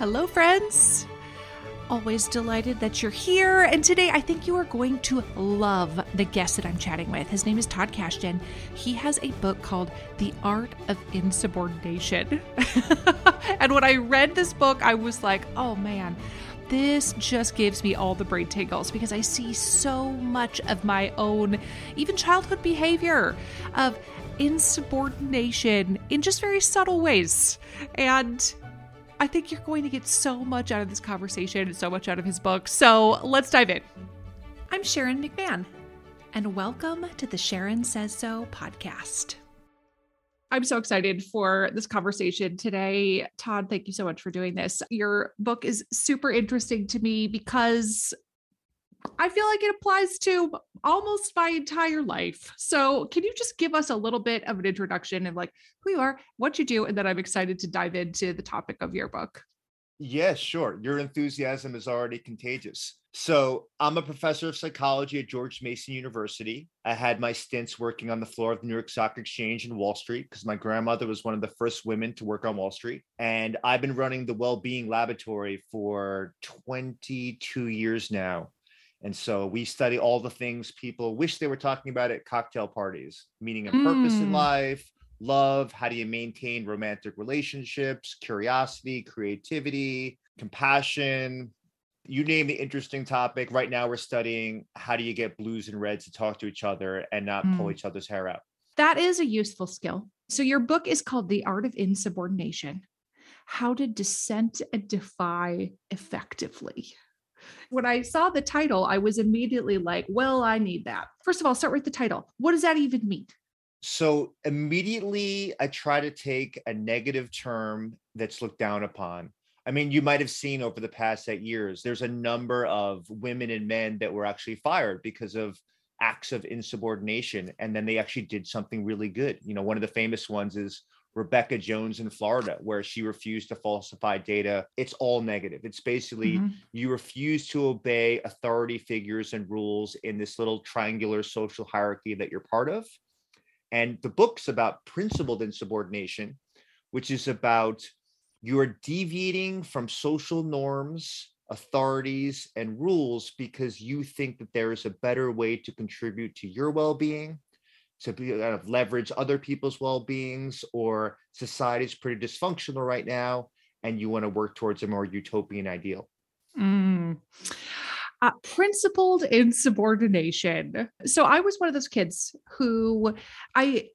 Hello, friends. Always delighted that you're here. And today I think you are going to love the guest that I'm chatting with. His name is Todd Kashdan. He has a book called The Art of Insubordination. and when I read this book, I was like, oh man, this just gives me all the brain tingles because I see so much of my own, even childhood behavior of insubordination in just very subtle ways. And I think you're going to get so much out of this conversation and so much out of his book. So let's dive in. I'm Sharon McMahon, and welcome to the Sharon Says So podcast. I'm so excited for this conversation today. Todd, thank you so much for doing this. Your book is super interesting to me because I feel like it applies to almost my entire life. So, can you just give us a little bit of an introduction of like who you are, what you do, and then I'm excited to dive into the topic of your book. Yeah, sure. Your enthusiasm is already contagious. So, I'm a professor of psychology at George Mason University. I had my stints working on the floor of the New York Stock Exchange and Wall Street because my grandmother was one of the first women to work on Wall Street. And I've been running the well-being laboratory for 22 years now and so we study all the things people wish they were talking about at cocktail parties, meaning a purpose in mm. life, love, how do you maintain romantic relationships, curiosity, creativity, compassion, you name the interesting topic. Right now we're studying how do you get blues and reds to talk to each other and not mm. pull each other's hair out. That is a useful skill. So your book is called The Art of Insubordination. How to dissent and defy effectively when I saw the title, I was immediately like, well, I need that. First of all, start with the title. What does that even mean? So immediately I try to take a negative term that's looked down upon. I mean, you might have seen over the past eight years, there's a number of women and men that were actually fired because of acts of insubordination. And then they actually did something really good. You know, one of the famous ones is Rebekah Jones in Florida, where she refused to falsify data. It's all negative. It's basically mm-hmm. you refuse to obey authority figures and rules in this little triangular social hierarchy that you're part of. And the book's about principled insubordination, which is about you're deviating from social norms, authorities, and rules because you think that there is a better way to contribute to your well being to be kind of leverage other people's well-beings or society's pretty dysfunctional right now and you want to work towards a more utopian ideal? Mm. uh, principled insubordination. So i was one of those kids who i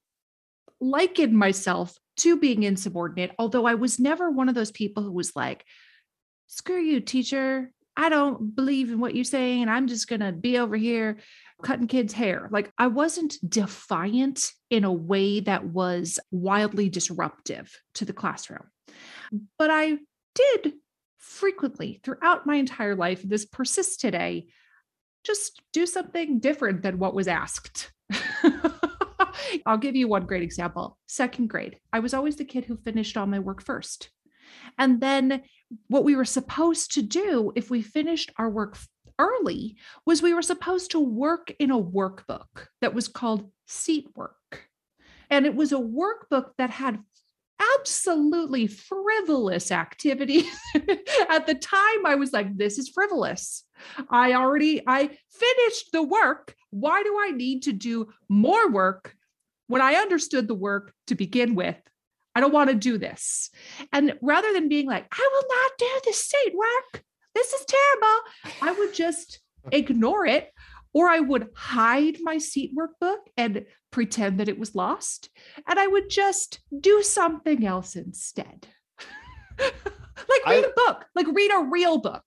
likened myself to being insubordinate although i was never one of those people who was like screw you teacher i don't believe in what you're saying and i'm just going to be over here cutting kids' hair. Like I wasn't defiant in a way that was wildly disruptive to the classroom. But I did frequently throughout my entire life, this persists today, just do something different than what was asked. I'll give you one great example. Second grade, I was always the kid who finished all my work first. And then what we were supposed to do if we finished our work early was we were supposed to work in a workbook that was called Seat Work. And it was a workbook that had absolutely frivolous activities. At the time, I was like, this is frivolous. I already I finished the work. Why do I need to do more work when I understood the work to begin with? I don't want to do this. And rather than being like, I will not do the seat work, this is terrible. I would just ignore it or I would hide my seat workbook and pretend that it was lost. And I would just do something else instead. like read I, a book, like read a real book.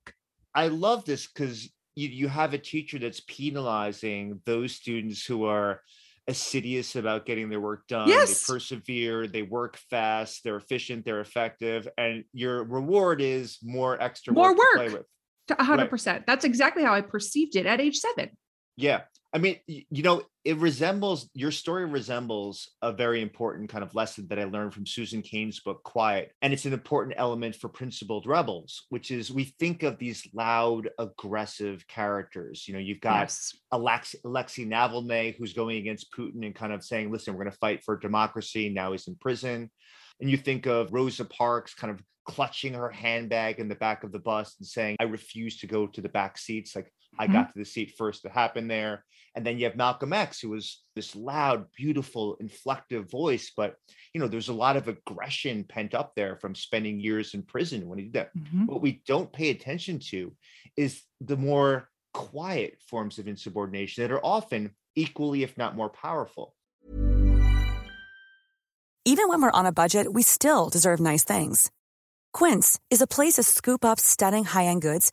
I love this because you, you have a teacher that's penalizing those students who are assiduous about getting their work done. Yes. They persevere, they work fast, they're efficient, they're effective, and your reward is more extra more work. work. To 100%. Right. That's exactly how I perceived it at age seven. Yeah. I mean, you know, it resembles your story resembles a very important kind of lesson that I learned from Susan Cain's book, Quiet. And it's an important element for principled rebels, which is we think of these loud, aggressive characters. You know, you've got yes. Alex, Alexei Navalny, who's going against Putin and kind of saying, listen, we're going to fight for democracy. Now he's in prison. And you think of Rosa Parks kind of clutching her handbag in the back of the bus and saying, I refuse to go to the back seats. Like I mm-hmm. got to the seat first to happen there. And then you have Malcolm X, who was this loud, beautiful, inflective voice. But, you know, there's a lot of aggression pent up there from spending years in prison when he did that. Mm-hmm. What we don't pay attention to is the more quiet forms of insubordination that are often equally, if not more powerful. Even when we're on a budget, we still deserve nice things. Quince is a place to scoop up stunning high end goods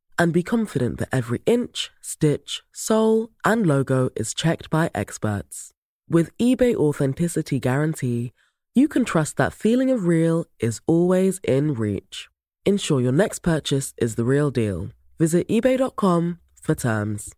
and be confident that every inch, stitch, sole, and logo is checked by experts. With eBay Authenticity Guarantee, you can trust that feeling of real is always in reach. Ensure your next purchase is the real deal. Visit eBay.com for terms.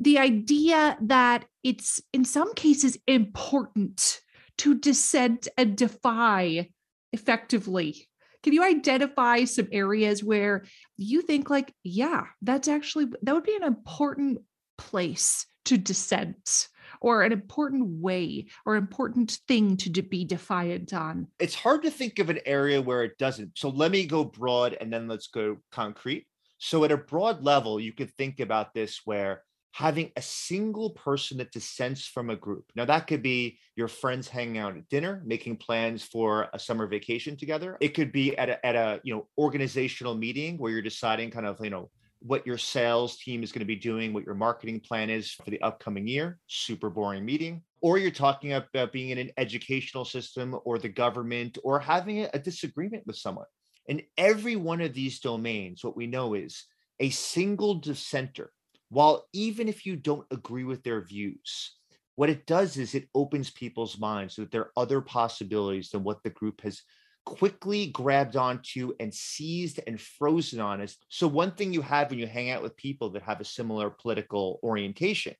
The idea that it's in some cases important to dissent and defy effectively. Can you identify some areas where you think, like, yeah, that's actually, that would be an important place to dissent or an important way or important thing to be defiant on? It's hard to think of an area where it doesn't. So let me go broad and then let's go concrete. So, at a broad level, you could think about this where having a single person that dissents from a group. Now, that could be your friends hanging out at dinner, making plans for a summer vacation together. It could be at a, at a you know organizational meeting where you're deciding kind of you know what your sales team is going to be doing, what your marketing plan is for the upcoming year. Super boring meeting. Or you're talking about uh, being in an educational system or the government or having a disagreement with someone. In every one of these domains, what we know is a single dissenter, while even if you don't agree with their views, what it does is it opens people's minds so that there are other possibilities than what the group has quickly grabbed onto and seized and frozen on us. So, one thing you have when you hang out with people that have a similar political orientation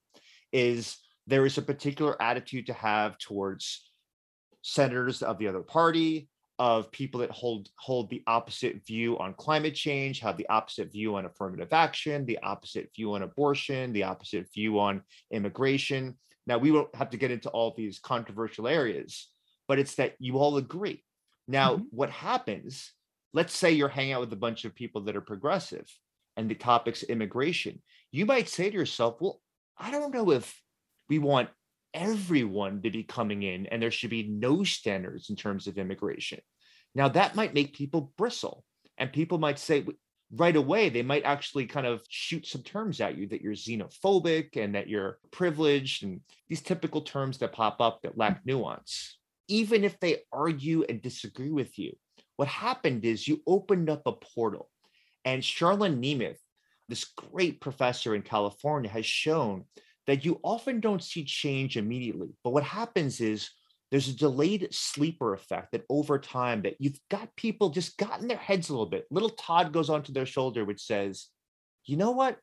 is there is a particular attitude to have towards senators of the other party, of people that hold hold the opposite view on climate change, have the opposite view on affirmative action, the opposite view on abortion, the opposite view on immigration. Now we won't have to get into all these controversial areas, but it's that you all agree. Now, mm-hmm. what happens, let's say you're hanging out with a bunch of people that are progressive and the topic's immigration. You might say to yourself, well, I don't know if we want everyone to be coming in and there should be no standards in terms of immigration. Now, that might make people bristle. And people might say, right away, they might actually kind of shoot some terms at you that you're xenophobic and that you're privileged and these typical terms that pop up that lack mm. nuance even if they argue and disagree with you, what happened is you opened up a portal. And Charlan Nemeth, this great professor in California, has shown that you often don't see change immediately. But what happens is there's a delayed sleeper effect that over time that you've got people just got in their heads a little bit. Little Todd goes onto their shoulder, which says, you know what?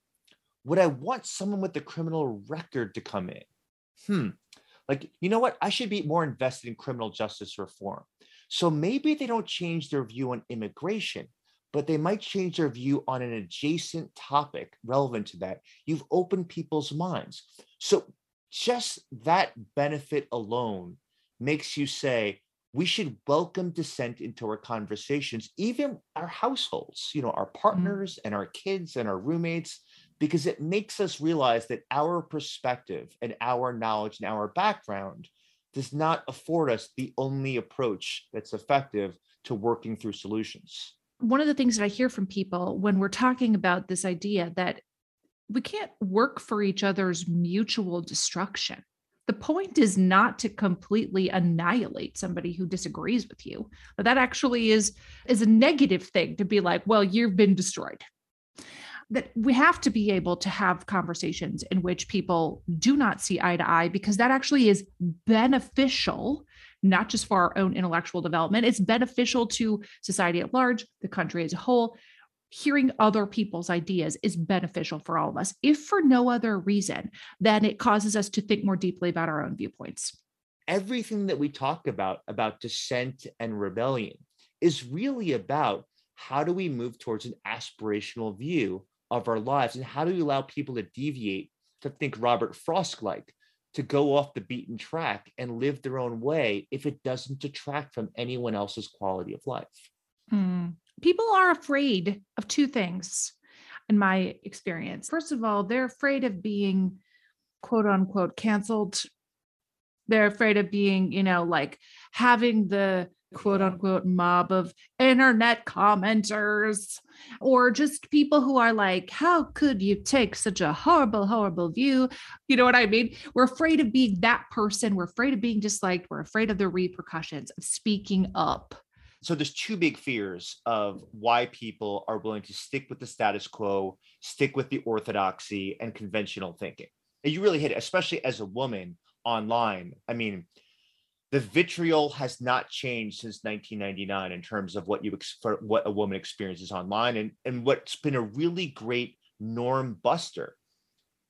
Would I want someone with a criminal record to come in? Hmm, like, you know what? I should be more invested in criminal justice reform. So maybe they don't change their view on immigration, but they might change their view on an adjacent topic relevant to that. You've opened people's minds. So just that benefit alone makes you say, we should welcome dissent into our conversations, even our households, you know, our mm-hmm. partners mm-hmm. and our kids and our roommates, because it makes us realize that our perspective and our knowledge and our background does not afford us the only approach that's effective to working through solutions. One of the things that I hear from people when we're talking about this idea that we can't work for each other's mutual destruction. The point is not to completely annihilate somebody who disagrees with you but that actually is is a negative thing to be like well you've been destroyed. That we have to be able to have conversations in which people do not see eye to eye because that actually is beneficial not just for our own intellectual development. It's beneficial to society at large the country as a whole. Hearing other people's ideas is beneficial for all of us, if for no other reason than it causes us to think more deeply about our own viewpoints. Everything that we talk about, about dissent and rebellion, is really about how do we move towards an aspirational view of our lives and how do we allow people to deviate, to think Robert Frost like, to go off the beaten track and live their own way if it doesn't detract from anyone else's quality of life. Mm people are afraid of two things in my experience. First of all, they're afraid of being quote unquote canceled. They're afraid of being, you know, like having the quote unquote mob of internet commenters or just people who are like, how could you take such a horrible, horrible view? You know what I mean? We're afraid of being that person. We're afraid of being disliked. We're afraid of the repercussions of speaking up so there's two big fears of why people are willing to stick with the status quo, stick with the orthodoxy and conventional thinking. And you really hit it, especially as a woman online. I mean, the vitriol has not changed since 1999 in terms of what you for what a woman experiences online, and and what's been a really great norm buster.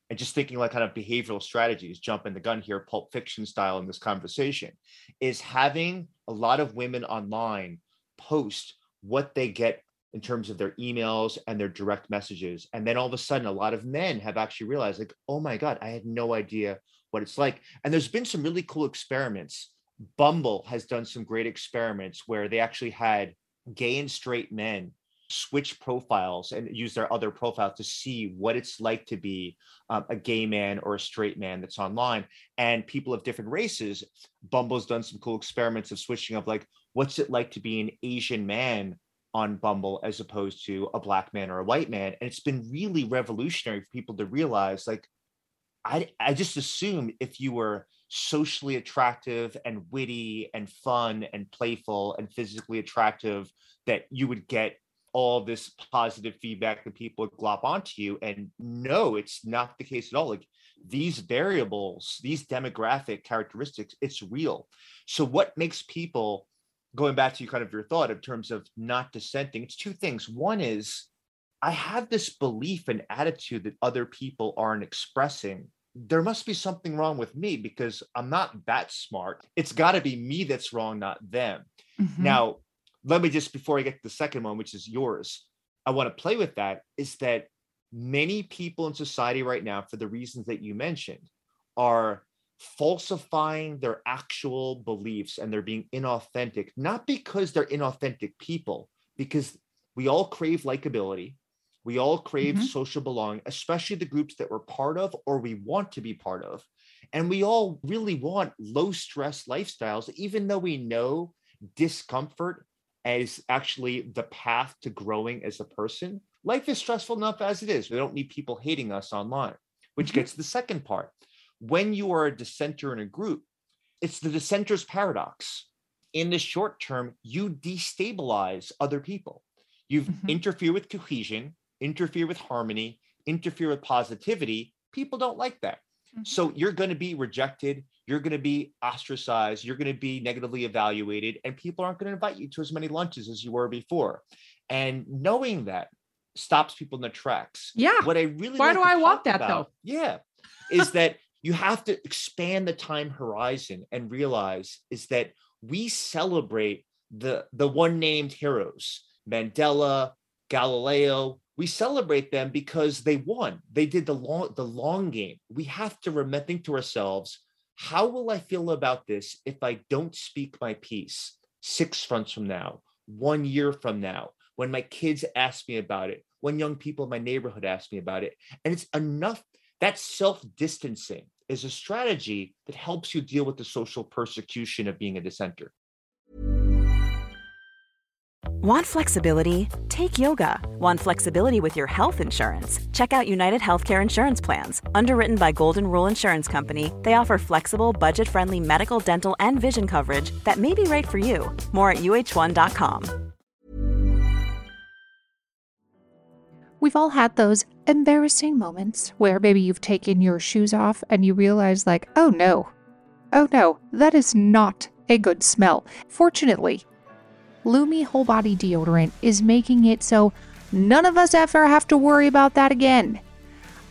And just thinking like kind of behavioral strategies, jumping the gun here, pulp fiction style in this conversation, is having a lot of women online post what they get in terms of their emails and their direct messages. And then all of a sudden, a lot of men have actually realized, like, oh my God, I had no idea what it's like. And there's been some really cool experiments. Bumble has done some great experiments where they actually had gay and straight men switch profiles and use their other profile to see what it's like to be um, a gay man or a straight man that's online. And people of different races bumble's done some cool experiments of switching up like what's it like to be an asian man on bumble as opposed to a black man or a white man. And it's been really revolutionary for people to realize like i i just assume if you were socially attractive and witty and fun and playful and physically attractive that you would get all this positive feedback that people would glop onto you. And no, it's not the case at all. Like these variables, these demographic characteristics, it's real. So what makes people going back to you kind of your thought in terms of not dissenting, it's two things. One is I have this belief and attitude that other people aren't expressing. There must be something wrong with me because I'm not that smart. It's got to be me that's wrong, not them. Mm-hmm. Now, let me just before I get to the second one, which is yours, I want to play with that is that many people in society right now, for the reasons that you mentioned, are falsifying their actual beliefs and they're being inauthentic, not because they're inauthentic people, because we all crave likability. We all crave mm-hmm. social belonging, especially the groups that we're part of or we want to be part of. And we all really want low stress lifestyles, even though we know discomfort is actually the path to growing as a person. Life is stressful enough as it is. We don't need people hating us online, which mm-hmm. gets the second part. When you are a dissenter in a group, it's the dissenter's paradox. In the short term, you destabilize other people. You mm-hmm. interfere with cohesion, interfere with harmony, interfere with positivity. People don't like that. Mm-hmm. So you're going to be rejected you're going to be ostracized, you're going to be negatively evaluated, and people aren't going to invite you to as many lunches as you were before. And knowing that stops people in their tracks. Yeah. What I really why like do I want that about, though? Yeah, is that you have to expand the time horizon and realize is that we celebrate the the one named heroes, Mandela, Galileo. We celebrate them because they won. They did the long the long game. We have to remember think to ourselves, how will I feel about this if I don't speak my piece six months from now, one year from now, when my kids ask me about it, when young people in my neighborhood ask me about it? And it's enough that self distancing is a strategy that helps you deal with the social persecution of being a dissenter. Want flexibility? Take yoga. Want flexibility with your health insurance? Check out United Healthcare Insurance Plans. Underwritten by Golden Rule Insurance Company, they offer flexible, budget friendly medical, dental, and vision coverage that may be right for you. More at uh1.com. We've all had those embarrassing moments where maybe you've taken your shoes off and you realize, like, oh no, oh no, that is not a good smell. Fortunately, Lume Whole Body Deodorant is making it so none of us ever have to worry about that again.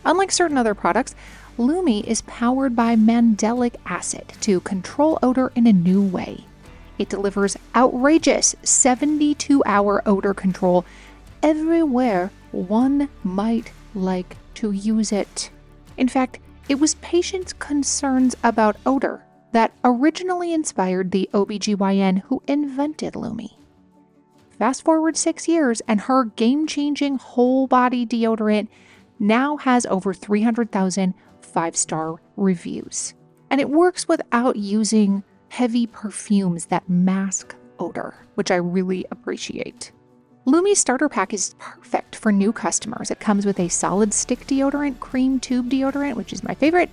Unlike certain other products, Lume is powered by mandelic acid to control odor in a new way. It delivers outrageous 72 hour odor control everywhere one might like to use it. In fact, it was patients' concerns about odor that originally inspired the OBGYN who invented Lume. Fast forward six years, and her game changing whole body deodorant now has over 300,000 five star reviews. And it works without using heavy perfumes that mask odor, which I really appreciate. Lume's starter pack is perfect for new customers. It comes with a solid stick deodorant, cream tube deodorant, which is my favorite,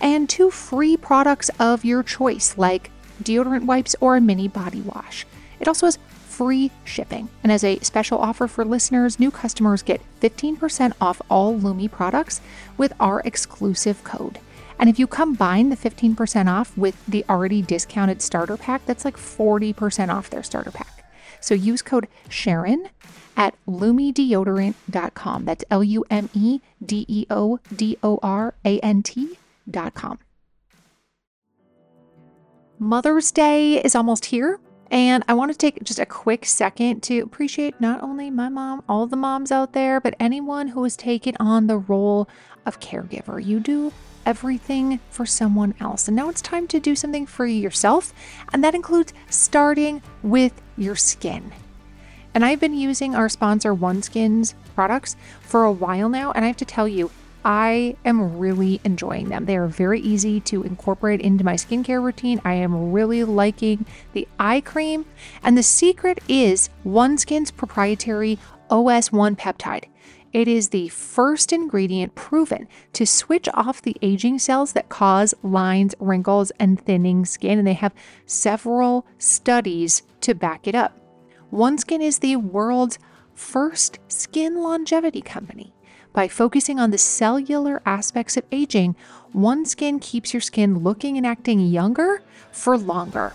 and two free products of your choice, like deodorant wipes or a mini body wash. It also has free shipping. And as a special offer for listeners, new customers get 15% off all Lume products with our exclusive code. And if you combine the 15% off with the already discounted starter pack, that's like 40% off their starter pack. So use code Sharon at lumedeodorant.com. That's L U M E D E O D O R A N T.com. Mother's Day is almost here. And I want to take just a quick second to appreciate not only my mom, all the moms out there, but anyone who has taken on the role of caregiver. You do everything for someone else. And now it's time to do something for yourself. And that includes starting with your skin. And I've been using our sponsor OneSkin's products for a while now. And I have to tell you, I am really enjoying them. They are very easy to incorporate into my skincare routine. I am really liking the eye cream. And the secret is OneSkin's proprietary OS1 peptide. It is the first ingredient proven to switch off the aging cells that cause lines, wrinkles, and thinning skin. And they have several studies to back it up. OneSkin is the world's first skin longevity company. By focusing on the cellular aspects of aging, OneSkin keeps your skin looking and acting younger for longer.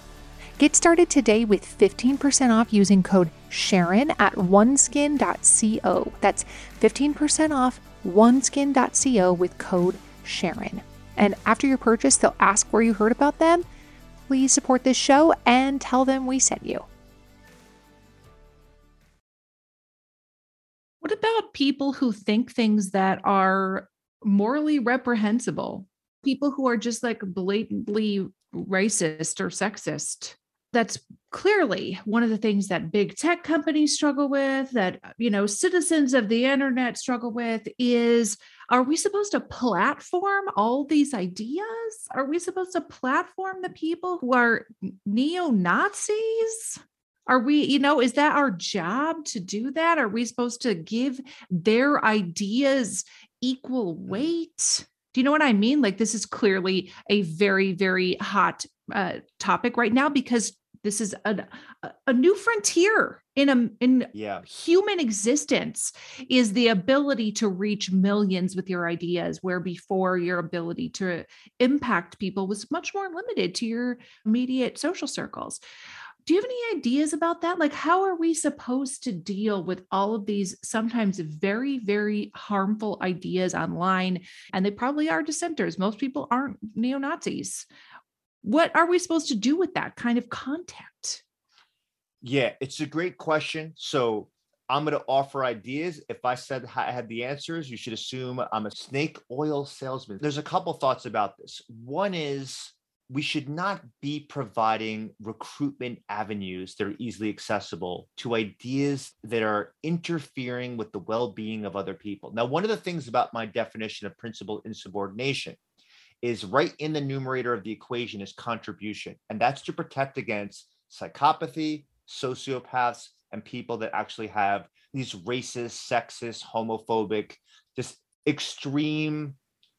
Get started today with 15% off using code Sharon at oneskin.co. That's 15% off oneskin.co with code Sharon. And after your purchase, they'll ask where you heard about them. Please support this show and tell them we sent you. What about people who think things that are morally reprehensible? People who are just like blatantly racist or sexist. That's clearly one of the things that big tech companies struggle with, that, you know, citizens of the internet struggle with is are we supposed to platform all these ideas? Are we supposed to platform the people who are neo Nazis? Are we, you know, is that our job to do that? Are we supposed to give their ideas equal mm. weight? Do you know what I mean? Like, this is clearly a very, very hot uh, topic right now because this is a, a new frontier in a in yeah. human existence is the ability to reach millions with your ideas where before your ability to impact people was much more limited to your immediate social circles do you have any ideas about that? Like, how are we supposed to deal with all of these sometimes very, very harmful ideas online? And they probably are dissenters. Most people aren't neo Nazis. What are we supposed to do with that kind of content? Yeah, it's a great question. So, I'm going to offer ideas. If I said I had the answers, you should assume I'm a snake oil salesman. There's a couple thoughts about this. One is we should not be providing recruitment avenues that are easily accessible to ideas that are interfering with the well being of other people. Now, one of the things about my definition of principal insubordination is right in the numerator of the equation is contribution, and that's to protect against psychopathy, sociopaths, and people that actually have these racist, sexist, homophobic, just extreme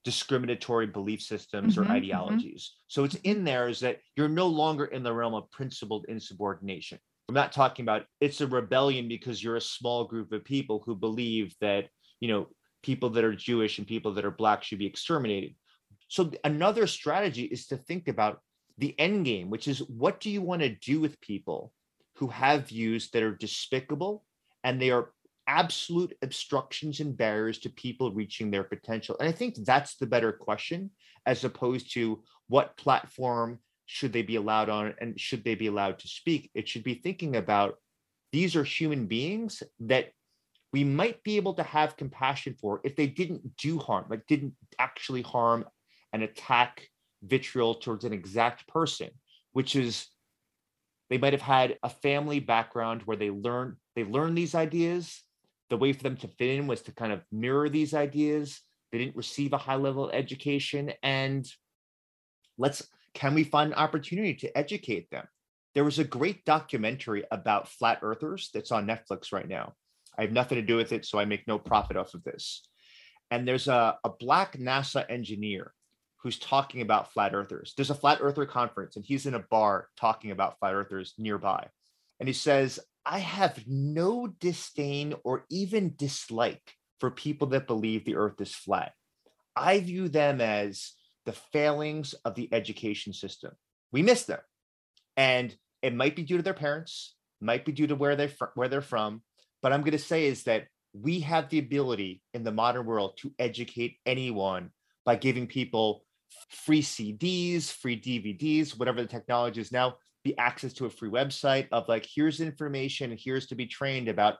discriminatory belief systems mm-hmm, or mm-hmm. ideologies. Mm-hmm. So it's in there is that you're no longer in the realm of principled insubordination. I'm not talking about it's a rebellion because you're a small group of people who believe that, you know, people that are Jewish and people that are black should be exterminated. So another strategy is to think about the end game, which is what do you want to do with people who have views that are despicable and they are absolute obstructions and barriers to people reaching their potential? And I think that's the better question as opposed to what platform should they be allowed on and should they be allowed to speak? It should be thinking about these are human beings that we might be able to have compassion for if they didn't do harm, like didn't actually harm and attack vitriol towards an exact person, which is they might have had a family background where they learned they learned these ideas. The way for them to fit in was to kind of mirror these ideas. They didn't receive a high level education, and let's can we find an opportunity to educate them? There was a great documentary about flat earthers that's on Netflix right now. I have nothing to do with it, so I make no profit off of this. And there's a, a black NASA engineer who's talking about flat earthers. There's a flat earther conference, and he's in a bar talking about flat earthers nearby. And he says, I have no disdain or even dislike for people that believe the earth is flat. I view them as the failings of the education system. We miss them. And it might be due to their parents, might be due to where they where they're from, but I'm going to say is that we have the ability in the modern world to educate anyone by giving people free CDs, free DVDs, whatever the technology is now, be access to a free website of like, here's information, here's to be trained about.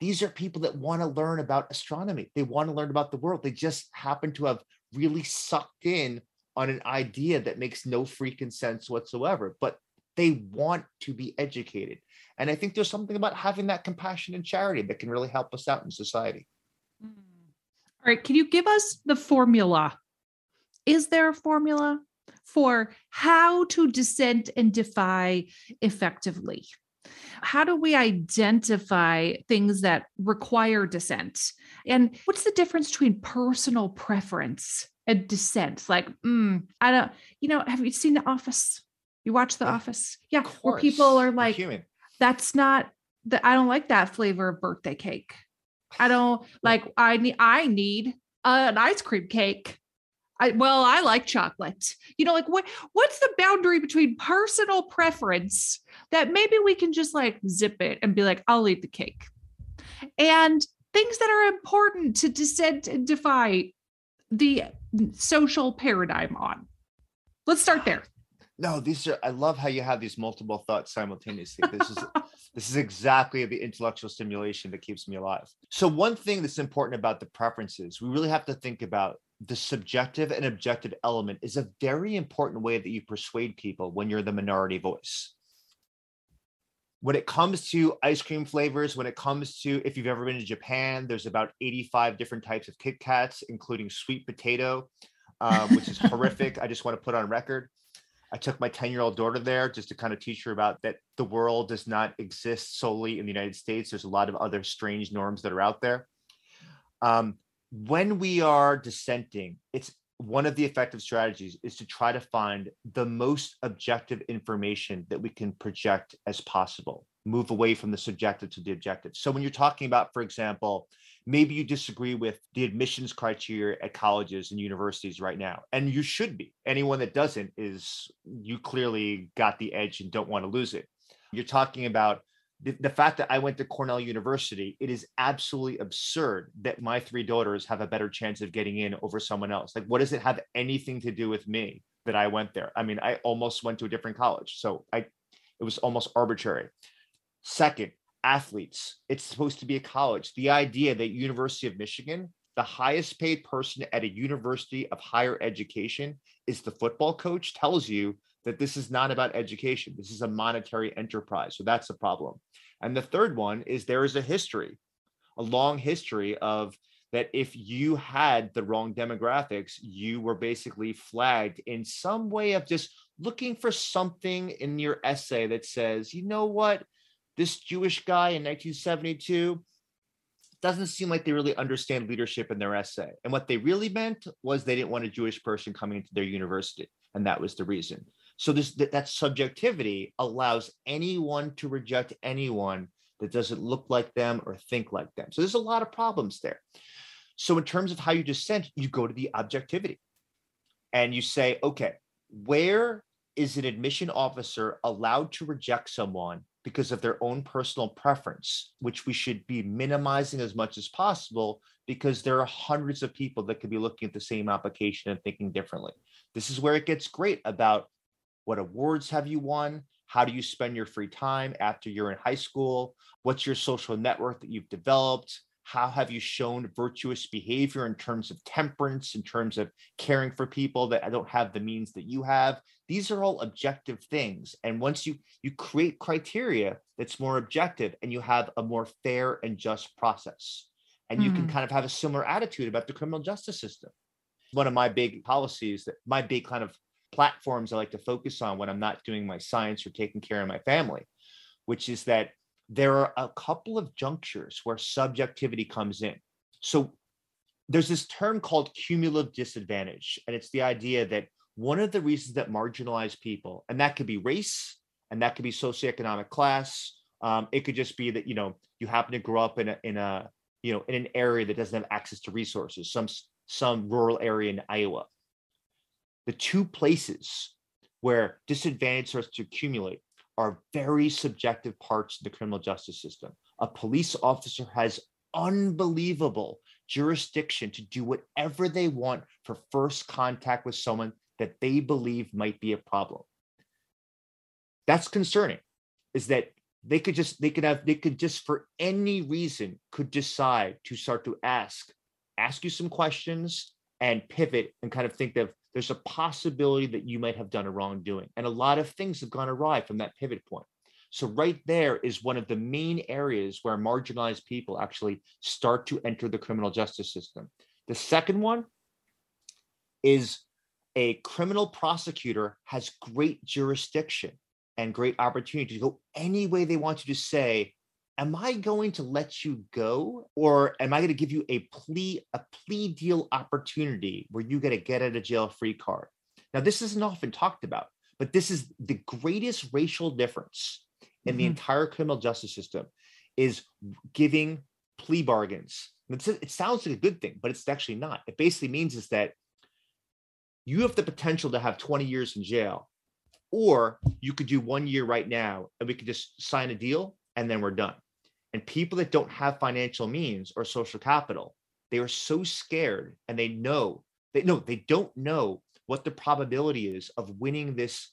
These are people that want to learn about astronomy. They want to learn about the world. They just happen to have really sucked in on an idea that makes no freaking sense whatsoever, but they want to be educated. And I think there's something about having that compassion and charity that can really help us out in society. Mm. All right. Can you give us the formula is there a formula for how to dissent and defy effectively? How do we identify things that require dissent? And what's the difference between personal preference and dissent? Like, mm, I don't, you know, have you seen The Office? You watch The yeah, Office? Yeah, where people are like, that's not that I don't like that flavor of birthday cake. I don't like I need I need an ice cream cake. I, well, I like chocolate. You know, like what what's the boundary between personal preference that maybe we can just like zip it and be like, I'll eat the cake. And things that are important to dissent and defy the social paradigm on. Let's start there. No, these are I love how you have these multiple thoughts simultaneously. This is this is exactly the intellectual stimulation that keeps me alive. So one thing that's important about the preferences, we really have to think about the subjective and objective element is a very important way that you persuade people when you're the minority voice. When it comes to ice cream flavors, when it comes to if you've ever been to Japan, there's about 85 different types of Kit Kats, including sweet potato, um, which is horrific. I just want to put on record. I took my 10 year old daughter there just to kind of teach her about that the world does not exist solely in the United States. There's a lot of other strange norms that are out there. Um, when we are dissenting, it's one of the effective strategies is to try to find the most objective information that we can project as possible. Move away from the subjective to the objective. So when you're talking about for example maybe you disagree with the admissions criteria at colleges and universities right now and you should be. Anyone that doesn't is you clearly got the edge and don't want to lose it. You're talking about the, the fact that I went to Cornell University, it is absolutely absurd that my three daughters have a better chance of getting in over someone else. Like, what does it have anything to do with me that I went there? I mean, I almost went to a different college. So I it was almost arbitrary. Second, athletes. It's supposed to be a college. The idea that University of Michigan, the highest paid person at a university of higher education, is the football coach tells you that this is not about education. This is a monetary enterprise. So that's a problem. And the third one is there is a history, a long history of that if you had the wrong demographics, you were basically flagged in some way of just looking for something in your essay that says, you know what, this Jewish guy in 1972 doesn't seem like they really understand leadership in their essay. And what they really meant was they didn't want a Jewish person coming into their university. And that was the reason. So this that, that subjectivity allows anyone to reject anyone that doesn't look like them or think like them. So there's a lot of problems there. So in terms of how you dissent, you go to the objectivity and you say, okay, where is an admission officer allowed to reject someone because of their own personal preference, which we should be minimizing as much as possible because there are hundreds of people that could be looking at the same application and thinking differently. This is where it gets great about what awards have you won? How do you spend your free time after you're in high school? What's your social network that you've developed? how have you shown virtuous behavior in terms of temperance in terms of caring for people that don't have the means that you have these are all objective things and once you you create criteria that's more objective and you have a more fair and just process and you mm. can kind of have a similar attitude about the criminal justice system one of my big policies that my big kind of platforms i like to focus on when i'm not doing my science or taking care of my family which is that there are a couple of junctures where subjectivity comes in. So there's this term called cumulative disadvantage, and it's the idea that one of the reasons that marginalized people, and that could be race, and that could be socioeconomic class, um, it could just be that you know you happen to grow up in a in a you know in an area that doesn't have access to resources, some some rural area in Iowa. The two places where disadvantage starts to accumulate are very subjective parts of the criminal justice system. A police officer has unbelievable jurisdiction to do whatever they want for first contact with someone that they believe might be a problem. That's concerning, is that they could just they could have they could just for any reason could decide to start to ask ask you some questions and pivot and kind of think of there's a possibility that you might have done a wrongdoing. And a lot of things have gone awry from that pivot point. So, right there is one of the main areas where marginalized people actually start to enter the criminal justice system. The second one is a criminal prosecutor has great jurisdiction and great opportunity to go any way they want you to say, am I going to let you go or am I going to give you a plea a plea deal opportunity where you get a get out of jail free card? Now this isn't often talked about, but this is the greatest racial difference in mm-hmm. the entire criminal justice system is giving plea bargains. It sounds like a good thing, but it's actually not. It basically means is that you have the potential to have 20 years in jail, or you could do one year right now and we could just sign a deal and then we're done. And people that don't have financial means or social capital, they are so scared and they know they no, they don't know what the probability is of winning this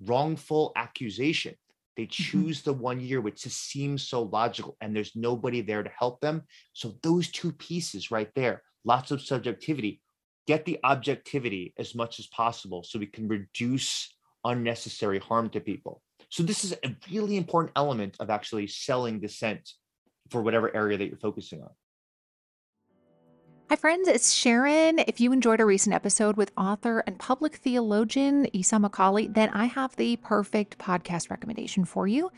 wrongful accusation. They mm-hmm. choose the one year, which just seems so logical, and there's nobody there to help them. So, those two pieces right there, lots of subjectivity, get the objectivity as much as possible so we can reduce unnecessary harm to people. So, this is a really important element of actually selling dissent for whatever area that you're focusing on. Hi, friends, it's Sharon. If you enjoyed a recent episode with author and public theologian Esau McCaulley, then I have the perfect podcast recommendation for you.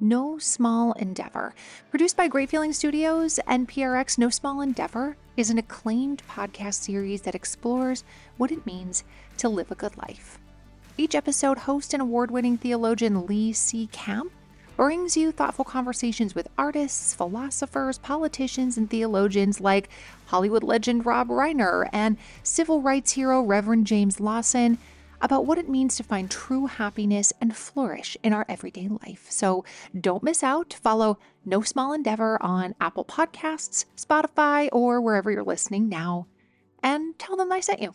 No Small Endeavor. Produced by Great Feeling Studios and PRX, No Small Endeavor is an acclaimed podcast series that explores what it means to live a good life. Each episode, host and award winning theologian Lee C. Camp brings you thoughtful conversations with artists, philosophers, politicians, and theologians like Hollywood legend Rob Reiner and civil rights hero Reverend James Lawson about what it means to find true happiness and flourish in our everyday life. So don't miss out. Follow No Small Endeavor on Apple Podcasts, Spotify, or wherever you're listening now. And tell them I sent you.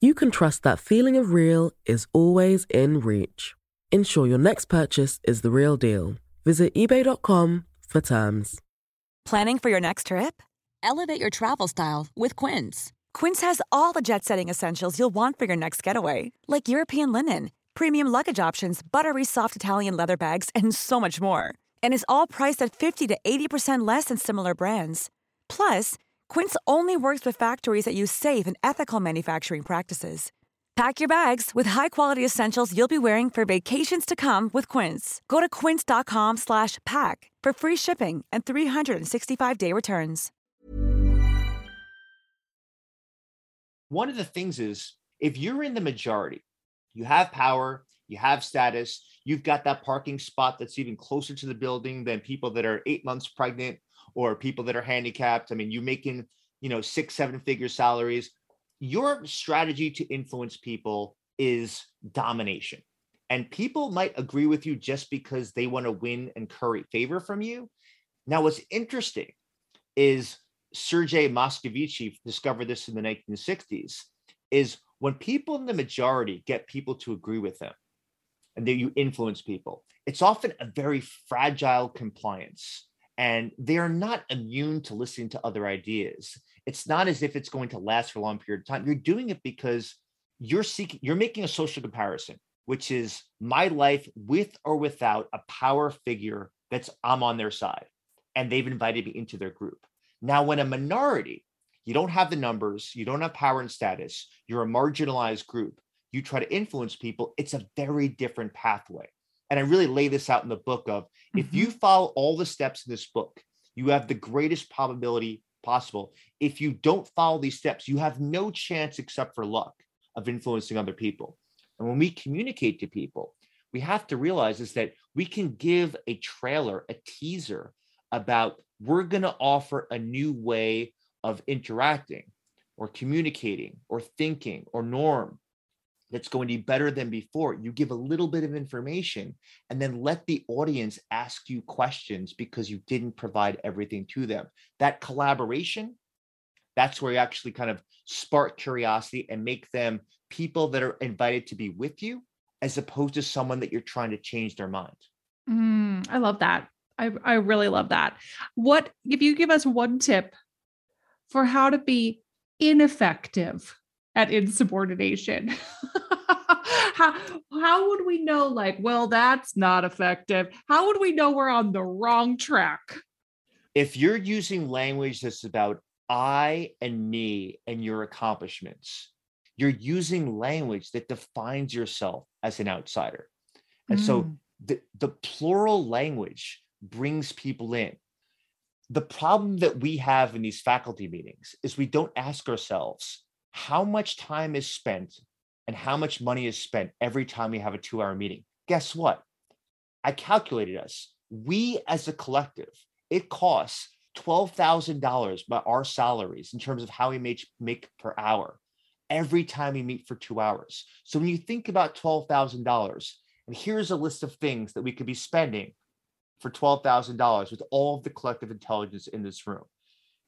you can trust that feeling of real is always in reach. Ensure your next purchase is the real deal. Visit eBay.com for terms. Planning for your next trip? Elevate your travel style with Quince. Quince has all the jet setting essentials you'll want for your next getaway, like European linen, premium luggage options, buttery soft Italian leather bags, and so much more. And is all priced at 50 to 80% less than similar brands. Plus, Quince only works with factories that use safe and ethical manufacturing practices. Pack your bags with high-quality essentials you'll be wearing for vacations to come with Quince. Go to quince.com/pack for free shipping and 365-day returns. One of the things is if you're in the majority, you have power, you have status, you've got that parking spot that's even closer to the building than people that are 8 months pregnant or people that are handicapped. I mean, you're making, you know, 6 7 figure salaries your strategy to influence people is domination. And people might agree with you just because they want to win and curry favor from you. Now, what's interesting is Sergei Moscovici discovered this in the 1960s is when people in the majority get people to agree with them and that you influence people, it's often a very fragile compliance and they are not immune to listening to other ideas. It's not as if it's going to last for a long period of time. You're doing it because you're seeking, you're making a social comparison, which is my life with or without a power figure that's I'm on their side, and they've invited me into their group. Now, when a minority, you don't have the numbers, you don't have power and status, you're a marginalized group, you try to influence people, it's a very different pathway and I really lay this out in the book of mm-hmm. if you follow all the steps in this book, you have the greatest probability possible. If you don't follow these steps, you have no chance except for luck of influencing other people. And when we communicate to people, we have to realize is that we can give a trailer, a teaser about we're going to offer a new way of interacting or communicating or thinking or norm that's going to be better than before. You give a little bit of information and then let the audience ask you questions because you didn't provide everything to them. That collaboration, that's where you actually kind of spark curiosity and make them people that are invited to be with you as opposed to someone that you're trying to change their mind. Mm, I love that. I, I really love that. What if you give us one tip for how to be ineffective at insubordination. how, how would we know, like, well, that's not effective? How would we know we're on the wrong track? If you're using language that's about I and me and your accomplishments, you're using language that defines yourself as an outsider. And mm. so the, the plural language brings people in. The problem that we have in these faculty meetings is we don't ask ourselves, how much time is spent and how much money is spent every time we have a two hour meeting. Guess what? I calculated us. We as a collective, it costs $12,000 by our salaries in terms of how we make, make per hour every time we meet for two hours. So when you think about $12,000, and here's a list of things that we could be spending for $12,000 with all of the collective intelligence in this room.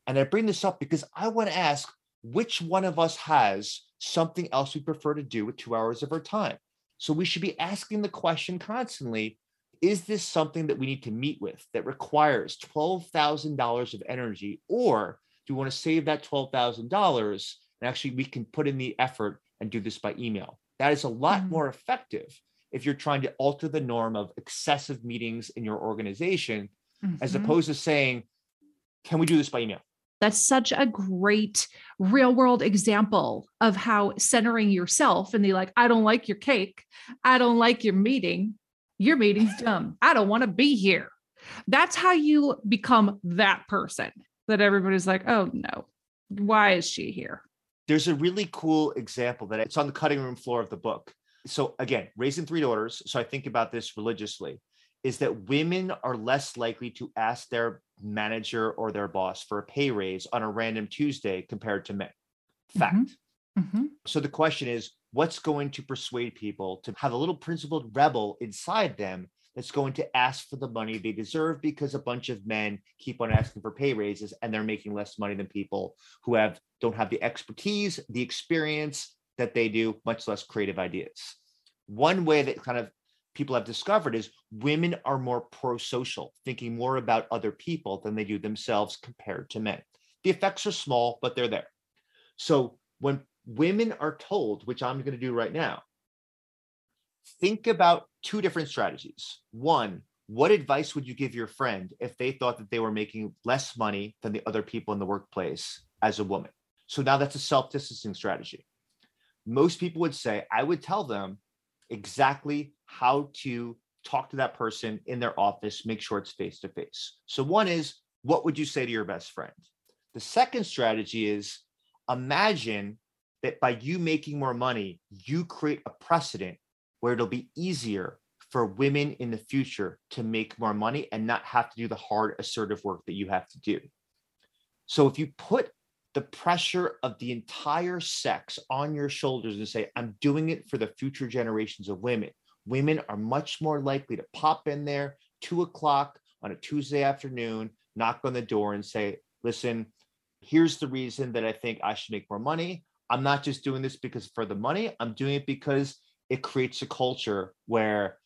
And I bring this up because I want to ask which one of us has something else we prefer to do with two hours of our time? So we should be asking the question constantly is this something that we need to meet with that requires $12,000 of energy? Or Do we want to save that $12,000? And actually, we can put in the effort and do this by email. That is a lot Mhm. more effective if you're trying to alter the norm of excessive meetings in your organization, as Mhm. opposed to saying, can we do this by email? That's such a great real world example of how centering yourself and the like, I don't like your cake. I don't like your meeting. Your meeting's dumb. I don't want to be here. That's how you become that person that everybody's like, oh no, why is she here? there's a really cool example that it's on the cutting room floor of the book. So again, raising three daughters. So I think about this religiously is that women are less likely to ask their manager or their boss for a pay raise on a random Tuesday compared to men. Fact. Mhm. Mhm. So the question is, what's going to persuade people to have a little principled rebel inside them that's going to ask for the money they deserve because a bunch of men keep on asking for pay raises and they're making less money than people who have don't have the expertise, the experience that they do, much less creative ideas. One way that kind of people have discovered is women are more pro-social, thinking more about other people than they do themselves compared to men. The effects are small, but they're there. So when women are told, which I'm going to do right now, think about two different strategies. One, what advice would you give your friend if they thought that they were making less money than the other people in the workplace as a woman? So now that's a self distancing strategy. Most people would say, I would tell them exactly how to talk to that person in their office, make sure it's face to face. So, one is, what would you say to your best friend? The second strategy is imagine that by you making more money, you create a precedent where it'll be easier for women in the future to make more money and not have to do the hard assertive work that you have to do. So if you put the pressure of the entire sex on your shoulders and say, I'm doing it for the future generations of women, women are much more likely to pop in there two o'clock on a Tuesday afternoon, knock on the door and say, listen, here's the reason that I think I should make more money. I'm not just doing this because for the money, I'm doing it because it creates a culture where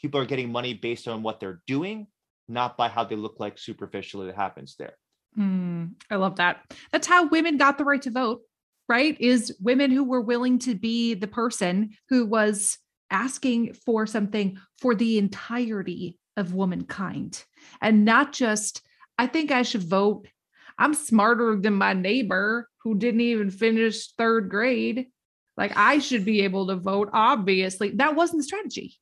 people are getting money based on what they're doing, not by how they look like superficially that happens there. Mm, I love that. That's how women got the right to vote, right? Is women who were willing to be the person who was asking for something for the entirety of womankind and not just, I think I should vote. I'm smarter than my neighbor who didn't even finish third grade. Like I should be able to vote. Obviously, that wasn't the strategy.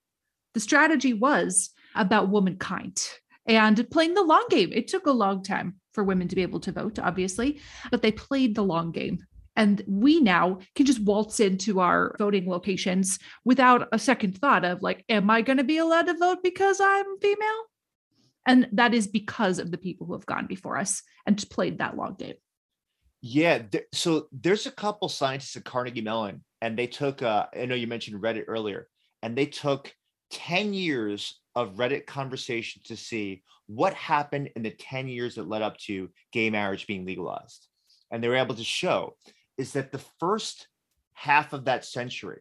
The strategy was about womankind and playing the long game. It took a long time for women to be able to vote, obviously, but they played the long game. And we now can just waltz into our voting locations without a second thought of like, am I going to be allowed to vote because I'm female? And that is because of the people who have gone before us and played that long game. Yeah. Th- so there's a couple scientists at Carnegie Mellon, and they took, uh, I know you mentioned Reddit earlier, and they took 10 years of Reddit conversation to see what happened in the 10 years that led up to gay marriage being legalized. And they were able to show is that the first half of that century,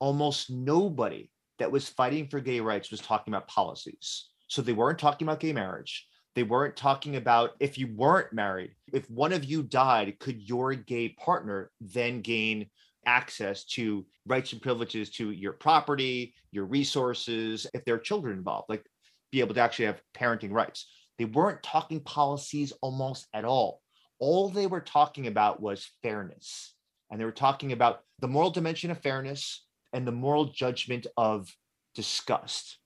almost nobody that was fighting for gay rights was talking about policies. So they weren't talking about gay marriage. They weren't talking about if you weren't married, if one of you died, could your gay partner then gain access to rights and privileges to your property, your resources, if there are children involved, like be able to actually have parenting rights. They weren't talking policies almost at all. All they were talking about was fairness. And they were talking about the moral dimension of fairness and the moral judgment of disgust.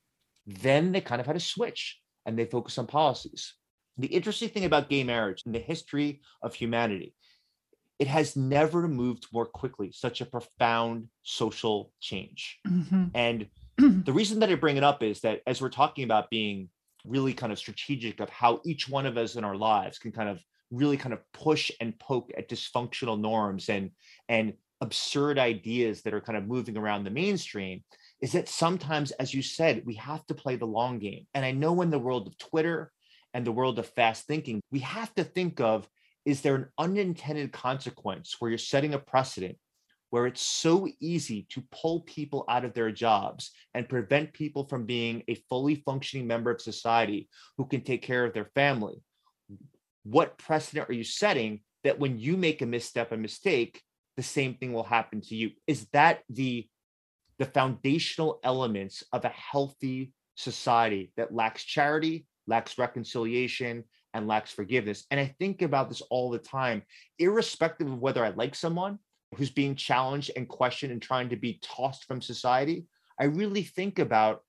Then they kind of had a switch and they focused on policies. The interesting thing about gay marriage in the history of humanity it has never moved more quickly, such a profound social change. Mm-hmm. And the reason that I bring it up is that as we're talking about being really kind of strategic of how each one of us in our lives can kind of really kind of push and poke at dysfunctional norms and and absurd ideas that are kind of moving around the mainstream is that sometimes as you said we have to play the long game and i know in the world of twitter and the world of fast thinking we have to think of is there an unintended consequence where you're setting a precedent where it's so easy to pull people out of their jobs and prevent people from being a fully functioning member of society who can take care of their family? What precedent are you setting that when you make a misstep, a mistake, the same thing will happen to you. Is that the the foundational elements of a healthy society that lacks charity, lacks reconciliation, and lacks forgiveness? And I think about this all the time, irrespective of whether I like someone who's being challenged and questioned and trying to be tossed from society. I really think about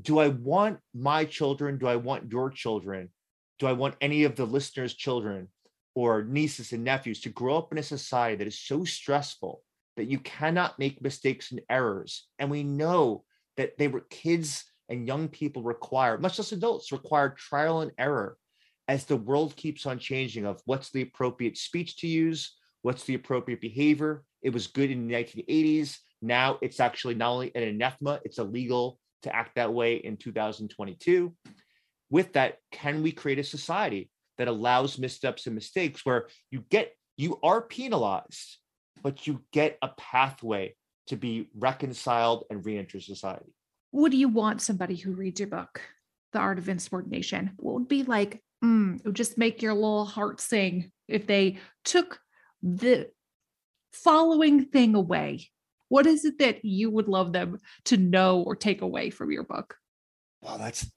do I want my children? Do I want your children? Do I want any of the listeners' children or nieces and nephews to grow up in a society that is so stressful that you cannot make mistakes and errors? And we know that they were kids and young people require, much less adults, require trial and error as the world keeps on changing of what's the appropriate speech to use, what's the appropriate behavior. It was good in the 1980s. Now it's actually not only an anathema, it's illegal to act that way in 2022. With that, can we create a society that allows missteps and mistakes where you get, you are penalized, but you get a pathway to be reconciled and re-enter society? Would you want somebody who reads your book, The Art of Insubordination? What would be like, mm, it would just make your little heart sing if they took the following thing away what is it that you would love them to know or take away from your book? Well, that's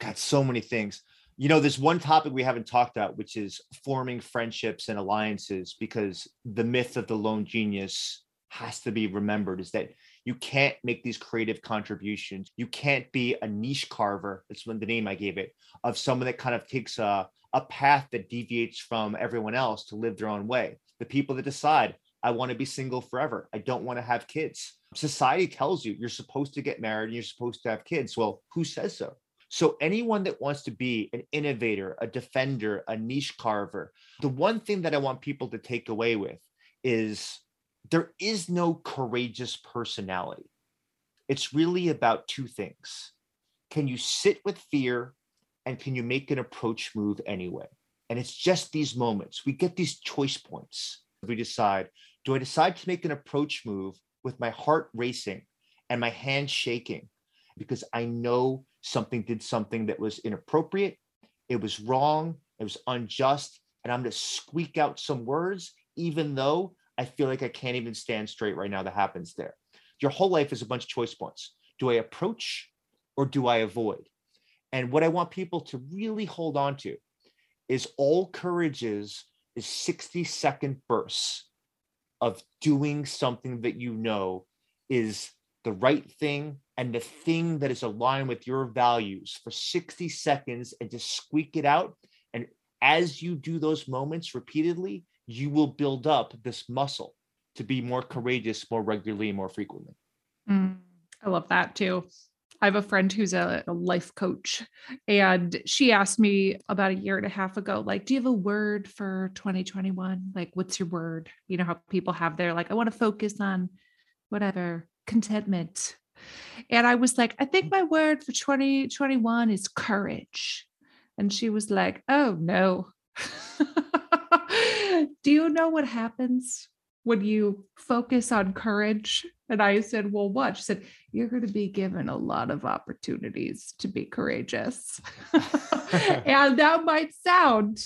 got so many things. You know, there's one topic we haven't talked about, which is forming friendships and alliances, because the myth of the lone genius has to be remembered is that you can't make these creative contributions. You can't be a niche carver. That's when the name I gave it of someone that kind of takes a, a path that deviates from everyone else to live their own way. The people that decide, I want to be single forever. I don't want to have kids. Society tells you you're supposed to get married and you're supposed to have kids. Well, who says so? So, anyone that wants to be an innovator, a defender, a niche carver, the one thing that I want people to take away with is there is no courageous personality. It's really about two things. Can you sit with fear and can you make an approach move anyway? And it's just these moments. We get these choice points. We decide do I decide to make an approach move with my heart racing and my hand shaking because I know something did something that was inappropriate, it was wrong, it was unjust, and I'm going to squeak out some words, even though I feel like I can't even stand straight right now that happens there. Your whole life is a bunch of choice points. Do I approach or do I avoid? And what I want people to really hold on to is all courage is is 60 second bursts of doing something that you know is the right thing and the thing that is aligned with your values for 60 seconds and just squeak it out. And as you do those moments repeatedly, you will build up this muscle to be more courageous more regularly and more frequently. Mm, I love that too. I have a friend who's a, a, life coach, and she asked me about a year and a half ago, like, do you have a word for 2021? Like, what's your word? You know, how people have their, like, I want to focus on whatever, contentment. And I was like, I think my word for 2021 is courage. And she was like, oh no. do you know what happens when you focus on courage? And I said, Well, what? She said, You're going to be given a lot of opportunities to be courageous. and that might sound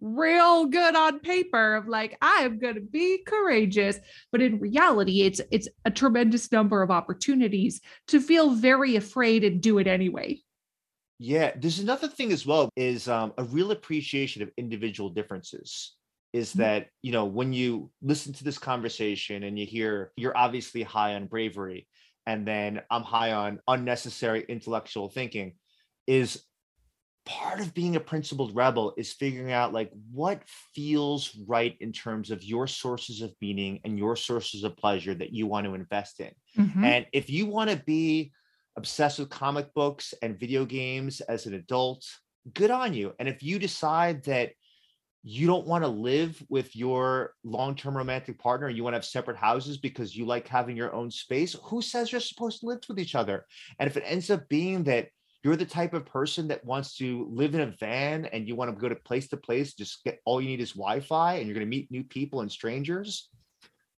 real good on paper of like i'm going to be courageous but in reality it's it's a tremendous number of opportunities to feel very afraid and do it anyway yeah there's another thing as well is um, a real appreciation of individual differences is mm-hmm. that you know when you listen to this conversation and you hear you're obviously high on bravery and then i'm high on unnecessary intellectual thinking is part of being a principled rebel is figuring out like what feels right in terms of your sources of meaning and your sources of pleasure that you want to invest in. Mm-hmm. and if you want to be obsessed with comic books and video games as an adult good on you. And if you decide that you don't want to live with your long-term romantic partner and you want to have separate houses because you like having your own space who says you're supposed to live with each other? And if it ends up being that you're the type of person that wants to live in a van and you want to go to place to place just get all you need is wi-fi and you're going to meet new people and strangers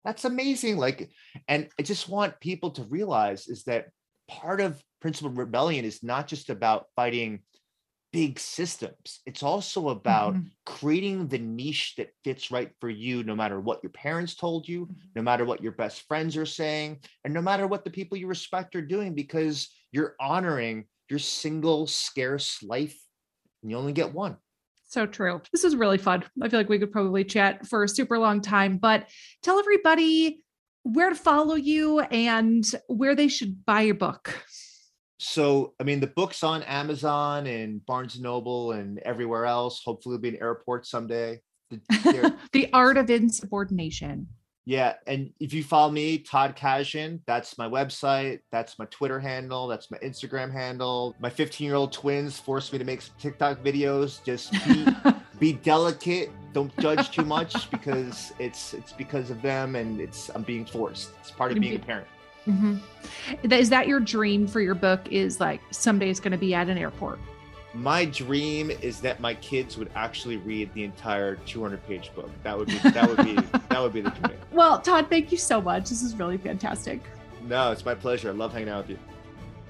that's amazing like and i just want people to realize is that part of principled rebellion is not just about fighting big systems. It's also about Mhm. creating the niche that fits right for you, no matter what your parents told you, Mhm. no matter what your best friends are saying, and no matter what the people you respect are doing, because you're honoring your single scarce life. And you only get one. So true. This is really fun. I feel like we could probably chat for a super long time, but tell everybody where to follow you and where they should buy your book. So, I mean, the book's on Amazon and Barnes and Noble and everywhere else. Hopefully, it'll be in airports someday. The- the art of insubordination. Yeah, and if you follow me, Todd Kashdan, that's my website, that's my Twitter handle, that's my Instagram handle. My 15-year-old twins forced me to make some TikTok videos. Just be, be delicate, don't judge too much because it's it's because of them and it's I'm being forced. It's part of being a parent. Mhm. Is that your dream for your book? Is like someday it's going to be at an airport? My dream is that my kids would actually read the entire 200-page book. That would be that would be that would be the dream. Well, Todd, thank you so much. This is really fantastic. No, it's my pleasure. I love hanging out with you.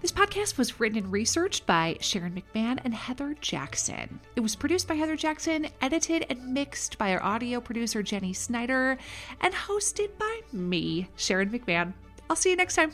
This podcast was written and researched by Sharon McMahon and Heather Jackson. It was produced by Heather Jackson, edited and mixed by our audio producer Jenny Snyder, and hosted by me, Sharon McMahon. I'll see you next time.